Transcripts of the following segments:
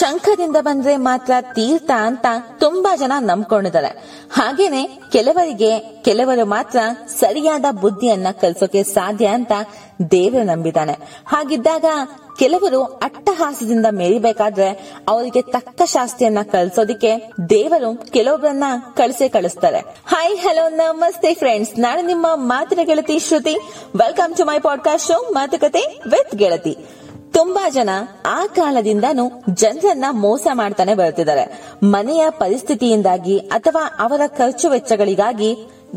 ಶಂಖದಿಂದ ಬಂದ್ರೆ ಮಾತ್ರ ತೀರ್ಥ ಅಂತ ತುಂಬಾ ಜನ ನಂಬ್ಕೊಂಡಿದ್ದಾರೆ. ಹಾಗೇನೆ ಕೆಲವರಿಗೆ, ಕೆಲವರು ಮಾತ್ರ ಸರಿಯಾದ ಬುದ್ಧಿಯನ್ನ ಕಲಿಸೋಕೆ ಸಾಧ್ಯ ಅಂತ ದೇವರು ನಂಬಿದ್ದಾನೆ. ಹಾಗಿದ್ದಾಗ ಕೆಲವರು ಅಟ್ಟಹಾಸದಿಂದ ಮೇರಿಬೇಕಾದ್ರೆ ಅವರಿಗೆ ತಕ್ಕ ಶಾಸ್ತಿಯನ್ನ ಕಲಿಸೋದಿಕ್ಕೆ ದೇವರು ಕೆಲವೊಬ್ಬರನ್ನ ಕಳಿಸೇ ಕಳಿಸ್ತಾರೆ. ಹಾಯ್, ಹಲೋ, ನಮಸ್ತೆ ಫ್ರೆಂಡ್ಸ್ ನಾನು ನಿಮ್ಮ ಮಾತಿನ ಗೆಳತಿ Shruti. Welcome to my podcast show ಮಾತುಕತೆ ವಿತ್ ಗೆಳತಿ. ತುಂಬಾ ಜನ ಆ ಕಾಲದಿಂದಾನು ಜನರನ್ನ ಮೋಸ ಮಾಡ್ತಾನೆ ಬರ್ತಿದ್ದಾರೆ ಮನೆಯ ಪರಿಸ್ಥಿತಿಯಿಂದಾಗಿ ಅಥವಾ ಅವರ ಖರ್ಚು ವೆಚ್ಚಗಳಿಗಾಗಿ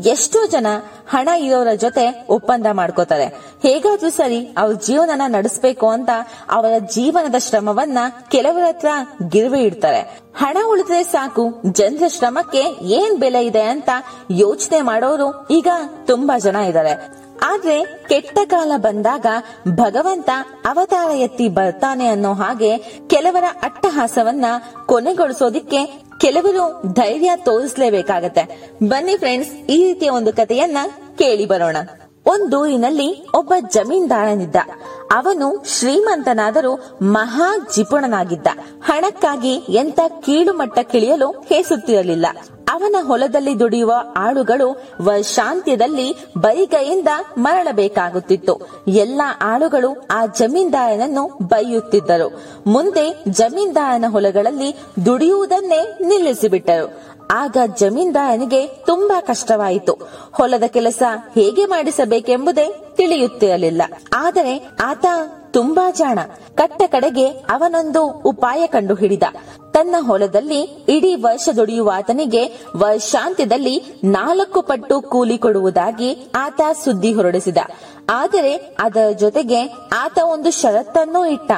ಎಷ್ಟೋ ಜನ ಹಣ ಇರೋರ ಜೊತೆ ಒಪ್ಪಂದ ಮಾಡ್ಕೋತಾರೆ. ಹೇಗಾದ್ರೂ ಸರಿ ಅವ್ರ ಜೀವನನ ನಡೆಸಬೇಕು ಅಂತ ಅವರ ಜೀವನದ ಶ್ರಮವನ್ನ ಕೆಲವರ ಹತ್ರ ಗಿರ್ವಿ ಇಡ್ತಾರೆ. ಹಣ ಉಳಿದ್ರೆ ಸಾಕು, ಜನರ ಶ್ರಮಕ್ಕೆ ಏನ್ ಬೆಲೆ ಇದೆ ಅಂತ ಯೋಚನೆ ಮಾಡೋರು ಈಗ ತುಂಬಾ ಜನ ಇದ್ದಾರೆ. ಆದ್ರೆ ಕೆಟ್ಟ ಕಾಲ ಬಂದಾಗ ಭಗವಂತ ಅವತಾರ ಎತ್ತಿ ಬರ್ತಾನೆ ಅನ್ನೋ ಹಾಗೆ ಕೆಲವರ ಅಟ್ಟಹಾಸವನ್ನ ಕೊನೆಗೊಳಿಸೋದಿಕ್ಕೆ ಕೆಲವರು ಧೈರ್ಯ ತೋರಿಸಲೇಬೇಕಾಗತ್ತೆ. ಬನ್ನಿ ಫ್ರೆಂಡ್ಸ್ ಈ ರೀತಿಯ ಒಂದು ಕಥೆಯನ್ನ ಕೇಳಿ ಬರೋಣ. ಒಂದೂರಿನಲ್ಲಿ ಒಬ್ಬ ಜಮೀನ್ದಾರನಿದ್ದ. ಅವನು ಶ್ರೀಮಂತನಾದರೂ ಮಹಾ ಜಿಪುಣನಾಗಿದ್ದ. ಹಣಕ್ಕಾಗಿ ಎಂತ ಕೀಳು ಮಟ್ಟ ಕಿಳಿಯಲು ಹೇಸುತ್ತಿರಲಿಲ್ಲ. ಅವನ ಹೊಲದಲ್ಲಿ ದುಡಿಯುವ ಆಳುಗಳು ವರ್ಷಾಂತ್ಯದಲ್ಲಿ ಬೈಗೈಯಿಂದ ಮರಳಬೇಕಾಗುತ್ತಿತ್ತು. ಎಲ್ಲ ಆಳುಗಳು ಆ ಜಮೀನ್ದಾರನನ್ನು ಬೈಯುತ್ತಿದ್ದರು. ಮುಂದೆ ಜಮೀನ್ದಾರನ ಹೊಲಗಳಲ್ಲಿ ದುಡಿಯುವುದನ್ನೇ ನಿಲ್ಲಿಸಿಬಿಟ್ಟರು. ಆಗ ಜಮೀನ್ದಾರನಿಗೆ ತುಂಬಾ ಕಷ್ಟವಾಯಿತು. ಹೊಲದ ಕೆಲಸ ಹೇಗೆ ಮಾಡಿಸಬೇಕೆಂಬುದೇ ತಿಳಿಯುತ್ತಿರಲಿಲ್ಲ. ಆದರೆ ಆತ ತುಂಬಾ ಜಾಣ. ಕಟ್ಟ ಕಡೆಗೆ ಅವನೊಂದು ಉಪಾಯ ಕಂಡು ಹಿಡಿದ ತನ್ನ ಹೊಲದಲ್ಲಿ ಇಡೀ ವರ್ಷ ದುಡಿಯುವ ಆತನಿಗೆ ವರ್ಷಾಂತ್ಯದಲ್ಲಿ ನಾಲ್ಕು ಪಟ್ಟು ಕೂಲಿ ಕೊಡುವುದಾಗಿ ಆತ ಸುದ್ದಿ ಹೊರಡಿಸಿದ. ಆದರೆ ಅದರ ಜೊತೆಗೆ ಆತ ಒಂದು ಷರತ್ತನ್ನೂ ಇಟ್ಟ.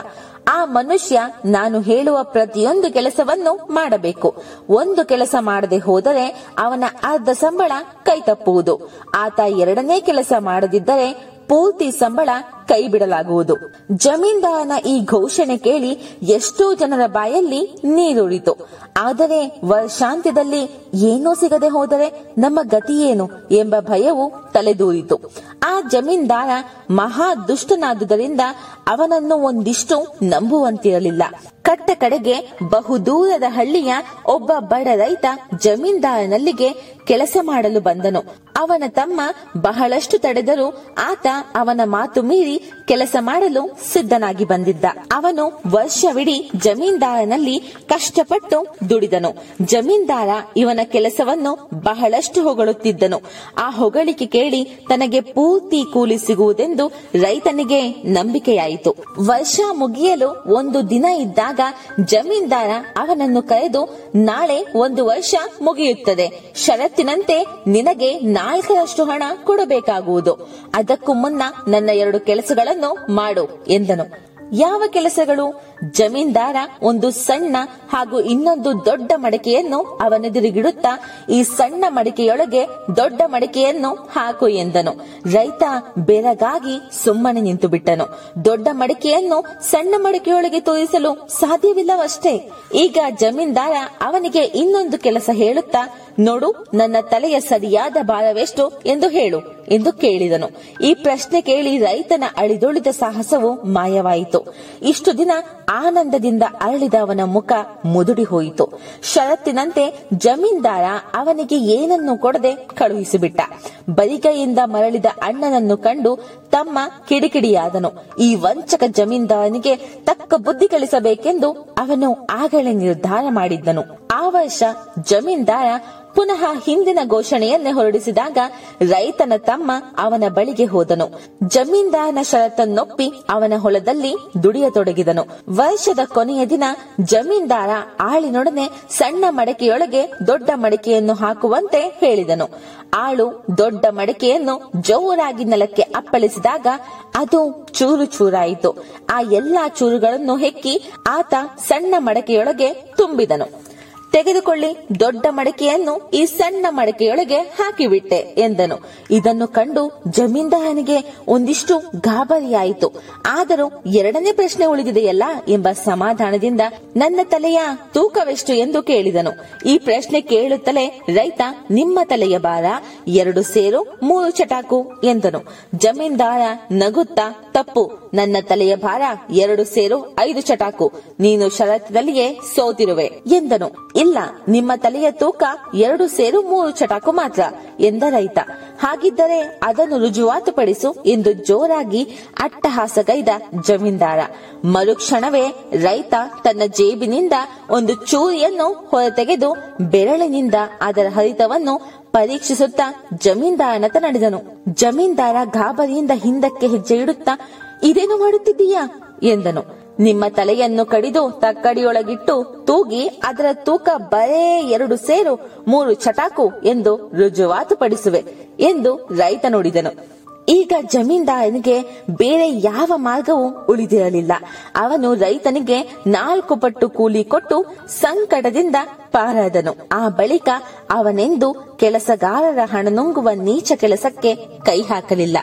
ಆ ಮನುಷ್ಯ ನಾನು ಹೇಳುವ ಪ್ರತಿಯೊಂದು ಕೆಲಸವನ್ನು ಮಾಡಬೇಕು. ಒಂದು ಕೆಲಸ ಮಾಡದೆ ಹೋದರೆ ಅವನ ಅರ್ಧ ಸಂಬಳ ಕೈತಪ್ಪುವುದು. ಆತ ಎರಡನೇ ಕೆಲಸ ಮಾಡದಿದ್ದರೆ ಪೂರ್ತಿ ಸಂಬಳ ಕೈ ಬಿಡಲಾಗುವುದು ಜಮೀನ್ದಾರನ ಈ ಘೋಷಣೆ ಕೇಳಿ ಎಷ್ಟೋ ಜನರ ಬಾಯಲ್ಲಿ ನೀರುಳಿತು ಆದರೆ ವರ್ಷಾಂತ್ಯದಲ್ಲಿ ಏನೂ ಸಿಗದೆ ಹೋದರೆ ನಮ್ಮ ಗತಿಯೇನು ಎಂಬ ಭಯವು ತಲೆದೂರಿತು. ಆ ಜಮೀನ್ದಾರ ಮಹಾ ದುಷ್ಟನಾದುದರಿಂದ ಅವನನ್ನು ಒಂದಿಷ್ಟು ನಂಬುವಂತಿರಲಿಲ್ಲ. ಕಟ್ಟ ಕಡೆಗೆ ಬಹುದೂರದ ಹಳ್ಳಿಯ ಒಬ್ಬ ಬಡ ರೈತ ಜಮೀನ್ದಾರನಲ್ಲಿಗೆ ಕೆಲಸ ಮಾಡಲು ಬಂದನು. ಅವನ ತಮ್ಮ ಬಹಳಷ್ಟು ತಡೆದರೂ ಆತ ಅವನ ಮಾತು ಮೀರಿ ಕೆಲಸ ಮಾಡಲು ಸಿದ್ಧನಾಗಿ ಬಂದಿದ್ದ. ಅವನು ವರ್ಷವಿಡೀ ಜಮೀನ್ದಾರನಲ್ಲಿ ಕಷ್ಟಪಟ್ಟು ದುಡಿದನು. ಜಮೀನ್ದಾರ ಇವನ ಕೆಲಸವನ್ನು ಬಹಳಷ್ಟು ಹೊಗಳುತ್ತಿದ್ದನು. ಆ ಹೊಗಳಿಕೆ ಕೇಳಿ ತನಗೆ ಪೂರ್ತಿ ಕೂಲಿ ಸಿಗುವುದೆಂದು ರೈತನಿಗೆ ನಂಬಿಕೆಯಾಯಿತು. ವರ್ಷ ಮುಗಿಯಲು ಒಂದು ದಿನ ಇದ್ದಾಗ ಜಮೀನ್ದಾರ ಅವನನ್ನು ಕರೆದು, ನಾಳೆ ಒಂದು ವರ್ಷ ಮುಗಿಯುತ್ತದೆ. ಷರತ್ತಿನಂತೆ ನಿನಗೆ ನಾಲ್ಕರಷ್ಟು ಹಣ ಕೊಡಬೇಕಾಗುವುದು. ಅದಕ್ಕೂ ಮುನ್ನ ನನ್ನ ಎರಡು ಕೆಲಸಗಳನ್ನು ಮಾಡು ಎಂದನು. ಯಾವ ಕೆಲಸಗಳು? ಜಮೀನ್ದಾರ ಒಂದು ಸಣ್ಣ ಹಾಗೂ ಇನ್ನೊಂದು ದೊಡ್ಡ ಮಡಿಕೆಯನ್ನು ಅವನೆದುರಿಗಿಡುತ್ತಾ ಈ ಸಣ್ಣ ಮಡಿಕೆಯೊಳಗೆ ದೊಡ್ಡ ಮಡಿಕೆಯನ್ನು ಹಾಕು ಎಂದನು. ರೈತ ಬೆರಗಾಗಿ ಸುಮ್ಮನೆ ನಿಂತು ಬಿಟ್ಟನು. ದೊಡ್ಡ ಮಡಿಕೆಯನ್ನು ಸಣ್ಣ ಮಡಿಕೆಯೊಳಗೆ ತೋರಿಸಲು ಸಾಧ್ಯವಿಲ್ಲವಷ್ಟೇ. ಈಗ ಜಮೀನ್ದಾರ ಅವನಿಗೆ ಇನ್ನೊಂದು ಕೆಲಸ ಹೇಳುತ್ತಾ, ನೋಡು, ನನ್ನ ತಲೆಯ ಸರಿಯಾದ ಭಾರವೆಷ್ಟು? ಎಂದು ಹೇಳು. ಎಂದು ಕೇಳಿದನು. ಈ ಪ್ರಶ್ನೆ ಕೇಳಿ ರೈತನ ಅಳಿದೊಳಿದ ಸಾಹಸವು ಮಾಯವಾಯಿತು. ಇಷ್ಟು ದಿನ ಆನಂದದಿಂದ ಅರಳಿದ ಅವನ ಮುಖ ಮುದುಡಿ ಹೋಯಿತು. ಷರತ್ತಿನಂತೆ ಜಮೀನ್ದಾರ ಅವನಿಗೆ ಏನನ್ನೂ ಕೊಡದೆ ಕಳುಹಿಸಿಬಿಟ್ಟ. ಬರಿಗೈಯಿಂದ ಮರಳಿದ ಅಣ್ಣನನ್ನು ಕಂಡು ತಮ್ಮ ಕಿಡಿಕಿಡಿಯಾದನು. ಈ ವಂಚಕ ಜಮೀನ್ದಾರನಿಗೆ ತಕ್ಕ ಬುದ್ಧಿ ಗಳಿಸಬೇಕೆಂದು ಅವನು ಆಗಲೇ ನಿರ್ಧಾರ ಮಾಡಿದ್ದನು. ಆ ವರ್ಷ ಜಮೀನ್ದಾರ ಪುನಃ ಹಿಂದಿನ ಘೋಷಣೆಯನ್ನೇ ಹೊರಡಿಸಿದಾಗ ರೈತನ ತಮ್ಮ ಅವನ ಬಳಿಗೆ ಹೋದನು. ಜಮೀನ್ದಾರನ ಷರತ್ತನ್ನೊಪ್ಪಿ ಅವನ ಹೊಲದಲ್ಲಿ ದುಡಿಯತೊಡಗಿದನು. ವರ್ಷದ ಕೊನೆಯ ದಿನ ಜಮೀನ್ದಾರ ಆಳಿನೊಡನೆ ಸಣ್ಣ ಮಡಕೆಯೊಳಗೆ ದೊಡ್ಡ ಮಡಕೆಯನ್ನು ಹಾಕುವಂತೆ ಹೇಳಿದನು. ಆಳು ದೊಡ್ಡ ಮಡಕೆಯನ್ನು ಜೋರಾಗಿ ನೆಲಕ್ಕೆ ಅಪ್ಪಳಿಸಿದಾಗ ಅದು ಚೂರು ಚೂರಾಯಿತು. ಆ ಎಲ್ಲಾ ಚೂರುಗಳನ್ನು ಹೆಕ್ಕಿ ಆತ ಸಣ್ಣ ಮಡಕೆಯೊಳಗೆ ತುಂಬಿದನು. ತೆಗೆದುಕೊಳ್ಳಿ ದೊಡ್ಡ ಮಡಕೆಯನ್ನು ಈ ಸಣ್ಣ ಮಡಕೆಯೊಳಗೆ ಹಾಕಿಬಿಟ್ಟೆ ಎಂದನು. ಇದನ್ನು ಕಂಡು ಜಮೀನ್ದಾರನಿಗೆ ಒಂದಿಷ್ಟು ಗಾಬರಿಯಾಯಿತು. ಆದರೂ ಎರಡನೇ ಪ್ರಶ್ನೆ ಉಳಿದಿದೆಯಲ್ಲ ಎಂಬ ಸಮಾಧಾನದಿಂದ ನನ್ನ ತಲೆಯ ತೂಕವೆಷ್ಟು ಎಂದು ಕೇಳಿದನು. ಈ ಪ್ರಶ್ನೆ ಕೇಳುತ್ತಲೇ ರೈತ, ನಿಮ್ಮ ತಲೆಯ ಭಾರ ಎರಡು ಸೇರು ಮೂರು ಚಟಾಕು ಎಂದನು. ಜಮೀನ್ದಾರ ನಗುತ್ತಾ ತಪ್ಪು. ನನ್ನ ತಲೆಯ ಭಾರ ಎರಡು ಸೇರು ಐದು ಚಟಾಕು. ನೀನು ಷರತ್ತಿನಲ್ಲಿಯೇ ಸೋತಿರುವೆ ಎಂದನು. ಇಲ್ಲ, ನಿಮ್ಮ ತಲೆಯ ತೂಕ ಎರಡು ಸೇರು ಮೂರು ಚಟಾಕು ಮಾತ್ರ ಎಂದ ರೈತ. ಹಾಗಿದ್ದರೆ ಅದನ್ನು ರುಜುವಾತುಪಡಿಸು ಎಂದು ಜೋರಾಗಿ ಅಟ್ಟಹಾಸಗೈದ ಜಮೀನ್ದಾರ. ಮರುಕ್ಷಣವೇ ರೈತ ತನ್ನ ಜೇಬಿನಿಂದ ಒಂದು ಚೂರಿಯನ್ನು ಹೊರತೆಗೆದು ಬೆರಳಿನಿಂದ ಅದರ ಹರಿತವನ್ನು ಪರೀಕ್ಷಿಸುತ್ತಾ ಜಮೀನ್ದಾರನತ್ತ ನಡೆದನು. ಜಮೀನ್ದಾರ ಗಾಬರಿಯಿಂದ ಹಿಂದಕ್ಕೆ ಹೆಜ್ಜೆ ಇಡುತ್ತಾ, ಇದೇನು ಮಾಡುತ್ತಿದ್ದೀಯಾ? ಎಂದನು. ನಿಮ್ಮ ತಲೆಯನ್ನು ಕಡಿದು ತಕ್ಕಡಿಯೊಳಗಿಟ್ಟು ತೂಗಿ, ಅದರ ತೂಕ ಬರೇ ಎರಡು ಸೇರು, ಮೂರು ಚಟಾಕು ಎಂದು ರುಜುವಾತುಪಡಿಸುವೆ ಎಂದು ರೈತ ನುಡಿದನು. ಈಗ ಜಮೀನ್ದಾರನಿಗೆ ಬೇರೆ ಯಾವ ಮಾರ್ಗವೂ ಉಳಿದಿರಲಿಲ್ಲ. ಅವನು ರೈತನಿಗೆ ನಾಲ್ಕು ಪಟ್ಟು ಕೂಲಿ ಕೊಟ್ಟು ಸಂಕಟದಿಂದ ಪಾರಾದನು. ಆ ಬಳಿಕ ಅವನೆಂದು ಕೆಲಸಗಾರರ ಹಣ ನುಂಗುವ ನೀಚ ಕೆಲಸಕ್ಕೆ ಕೈ ಹಾಕಲಿಲ್ಲ.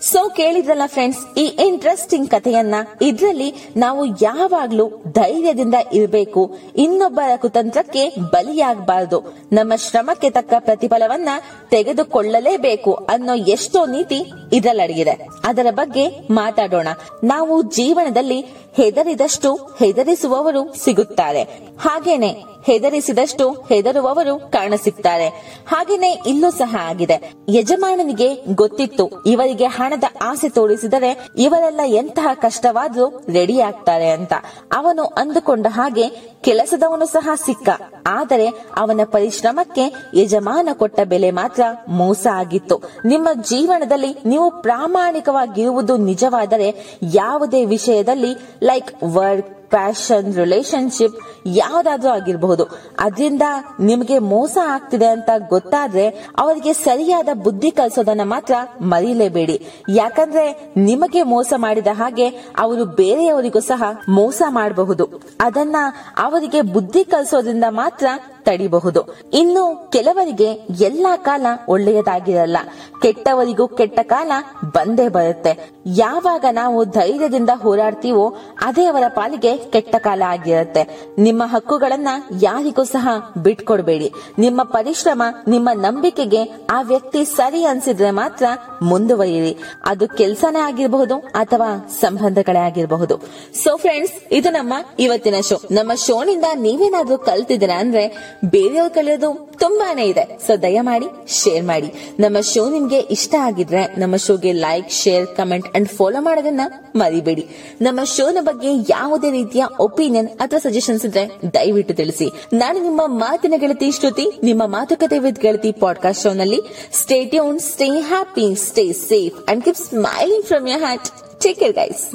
ಸೊ ಕೇಳಿದ್ರಲ್ಲ ಫ್ರೆಂಡ್ಸ್ ಈ ಇಂಟ್ರೆಸ್ಟಿಂಗ್ ಕಥೆಯನ್ನ ಇದ್ರಲ್ಲಿ ನಾವು ಯಾವಾಗ್ಲೂ ಧೈರ್ಯದಿಂದ ಇರಬೇಕು. ಇನ್ನೊಬ್ಬರ ಕುತಂತ್ರಕ್ಕೆ ಬಲಿಯಾಗಬಾರದು. ನಮ್ಮ ಶ್ರಮಕ್ಕೆ ತಕ್ಕ ಪ್ರತಿಫಲವನ್ನ ತೆಗೆದುಕೊಳ್ಳಲೇಬೇಕು ಅನ್ನೋ ಎಷ್ಟೋ ನೀತಿ ಇದರಲ್ಲಡಗಿದೆ. ಅದರ ಬಗ್ಗೆ ಮಾತಾಡೋಣ. ನಾವು ಜೀವನದಲ್ಲಿ ಹೆದರಿದಷ್ಟು ಹೆದರಿಸುವವರು ಸಿಗುತ್ತಾರೆ. ಹಾಗೇನೆ ಹೆದರಿಸಿದಷ್ಟು ಹೆದರುವವರು ಕಾಣಸಿಗ್ತಾರೆ ಹಾಗೇನೆ ಇಲ್ಲೂ ಸಹ ಆಗಿದೆ. ಯಜಮಾನನಿಗೆ ಗೊತ್ತಿತ್ತು. ಇವರಿಗೆ ಹಣದ ಆಸೆ ತೋರಿಸಿದರೆ ಇವರೆಲ್ಲ ಎಂತಹ ಕಷ್ಟವಾದ್ರೂ ರೆಡಿ ಆಗ್ತಾರೆ ಅಂತ. ಅವನು ಅಂದುಕೊಂಡ ಹಾಗೆ ಕೆಲಸದವನು ಸಹ ಸಿಕ್ಕ. ಆದರೆ ಅವನ ಪರಿಶ್ರಮಕ್ಕೆ ಯಜಮಾನ ಕೊಟ್ಟ ಬೆಲೆ ಮಾತ್ರ ಮೋಸ ಆಗಿತ್ತು. ನಿಮ್ಮ ಜೀವನದಲ್ಲಿ ನೀವು ಪ್ರಾಮಾಣಿಕವಾಗಿರುವುದು ನಿಜವಾದರೆ ಯಾವುದೇ ವಿಷಯದಲ್ಲಿ ಲೈಕ್ ವರ್ಕ್ ಪ್ಯಾಷನ್ ರಿಲೇಶನ್ಶಿಪ್ ಯಾವ್ದಾದ್ರು ಆಗಿರಬಹುದು. ಅದರಿಂದ ನಿಮಗೆ ಮೋಸ ಆಗ್ತಿದೆ ಅಂತ ಗೊತ್ತಾದ್ರೆ ಅವರಿಗೆ ಸರಿಯಾದ ಬುದ್ಧಿ ಕಲಿಸೋದನ್ನ ಮಾತ್ರ ಮರೀಲೇಬೇಡಿ. ಯಾಕಂದ್ರೆ ನಿಮಗೆ ಮೋಸ ಮಾಡಿದ ಹಾಗೆ ಅವರು ಬೇರೆಯವರಿಗೂ ಸಹ ಮೋಸ ಮಾಡಬಹುದು. ಅದನ್ನ ಅವರಿಗೆ ಬುದ್ಧಿ ಕಲಿಸೋದ್ರಿಂದ ಮಾತ್ರ ತಡಿಬಹುದು. ಇನ್ನು ಕೆಲವರಿಗೆ ಎಲ್ಲಾ ಕಾಲ ಒಳ್ಳೆಯದಾಗಿರಲ್ಲ. ಕೆಟ್ಟವರಿಗೂ ಕೆಟ್ಟ ಕಾಲ ಬಂದೇ ಬರುತ್ತೆ. ಯಾವಾಗ ನಾವು ಧೈರ್ಯದಿಂದ ಹೋರಾಡ್ತೀವೋ ಅದೇ ಅವರ ಪಾಲಿಗೆ ಕೆಟ್ಟ ಕಾಲ ಆಗಿರುತ್ತೆ. ನಿಮ್ಮ ಹಕ್ಕುಗಳನ್ನ ಯಾರಿಗೂ ಸಹ ಬಿಟ್ಕೊಡ್ಬೇಡಿ. ನಿಮ್ಮ ಪರಿಶ್ರಮ, ನಿಮ್ಮ ನಂಬಿಕೆಗೆ ಆ ವ್ಯಕ್ತಿ ಸರಿ ಅನ್ಸಿದ್ರೆ ಮಾತ್ರ ಮುಂದುವರಿಯಿರಿ. ಅದು ಕೆಲಸನೇ ಆಗಿರಬಹುದು ಅಥವಾ ಸಂಬಂಧಗಳೇ ಆಗಿರಬಹುದು. ಸೊ ಫ್ರೆಂಡ್ಸ್ ಇದು ನಮ್ಮ ಇವತ್ತಿನ ಶೋ ನಮ್ಮ ಶೋನಿಂದ ನೀವೇನಾದ್ರೂ ಕಲ್ತಿದ್ದೀರಾ ಅಂದ್ರೆ ಬೇರೆಯವ್ರು ಕಲಿಯೋದು ತುಂಬಾನೇ ಇದೆ. ಸೊ ದಯಮಾಡಿ ಶೇರ್ ಮಾಡಿ. ನಮ್ಮ ಶೋ ನಿಮ್ಗೆ ಇಷ್ಟ ಆಗಿದ್ರೆ ನಮ್ಮ ಶೋಗೆ like share comment and follow ಮಾಡೋದನ್ನ ಮರಿಬೇಡಿ. ನಮ್ಮ ಶೋನ ಬಗ್ಗೆ ಯಾವುದೇ ರೀತಿಯ ಒಪಿನಿಯನ್ ಅಥವಾ ಸಜೆಷನ್ಸ್ ಇದ್ರೆ ದಯವಿಟ್ಟು ತಿಳಿಸಿ. ನಾನು ನಿಮ್ಮ ಮಾತಿನ ಗೆಳತಿ ಶ್ರುತಿ, ನಿಮ್ಮ ಮಾತುಕತೆ ವಿತ್ ಗೆಳತಿ ಪಾಡ್ಕಾಸ್ಟ್ ಶೋನಲ್ಲಿ stay tuned stay happy stay safe and keep smiling from your heart take care guys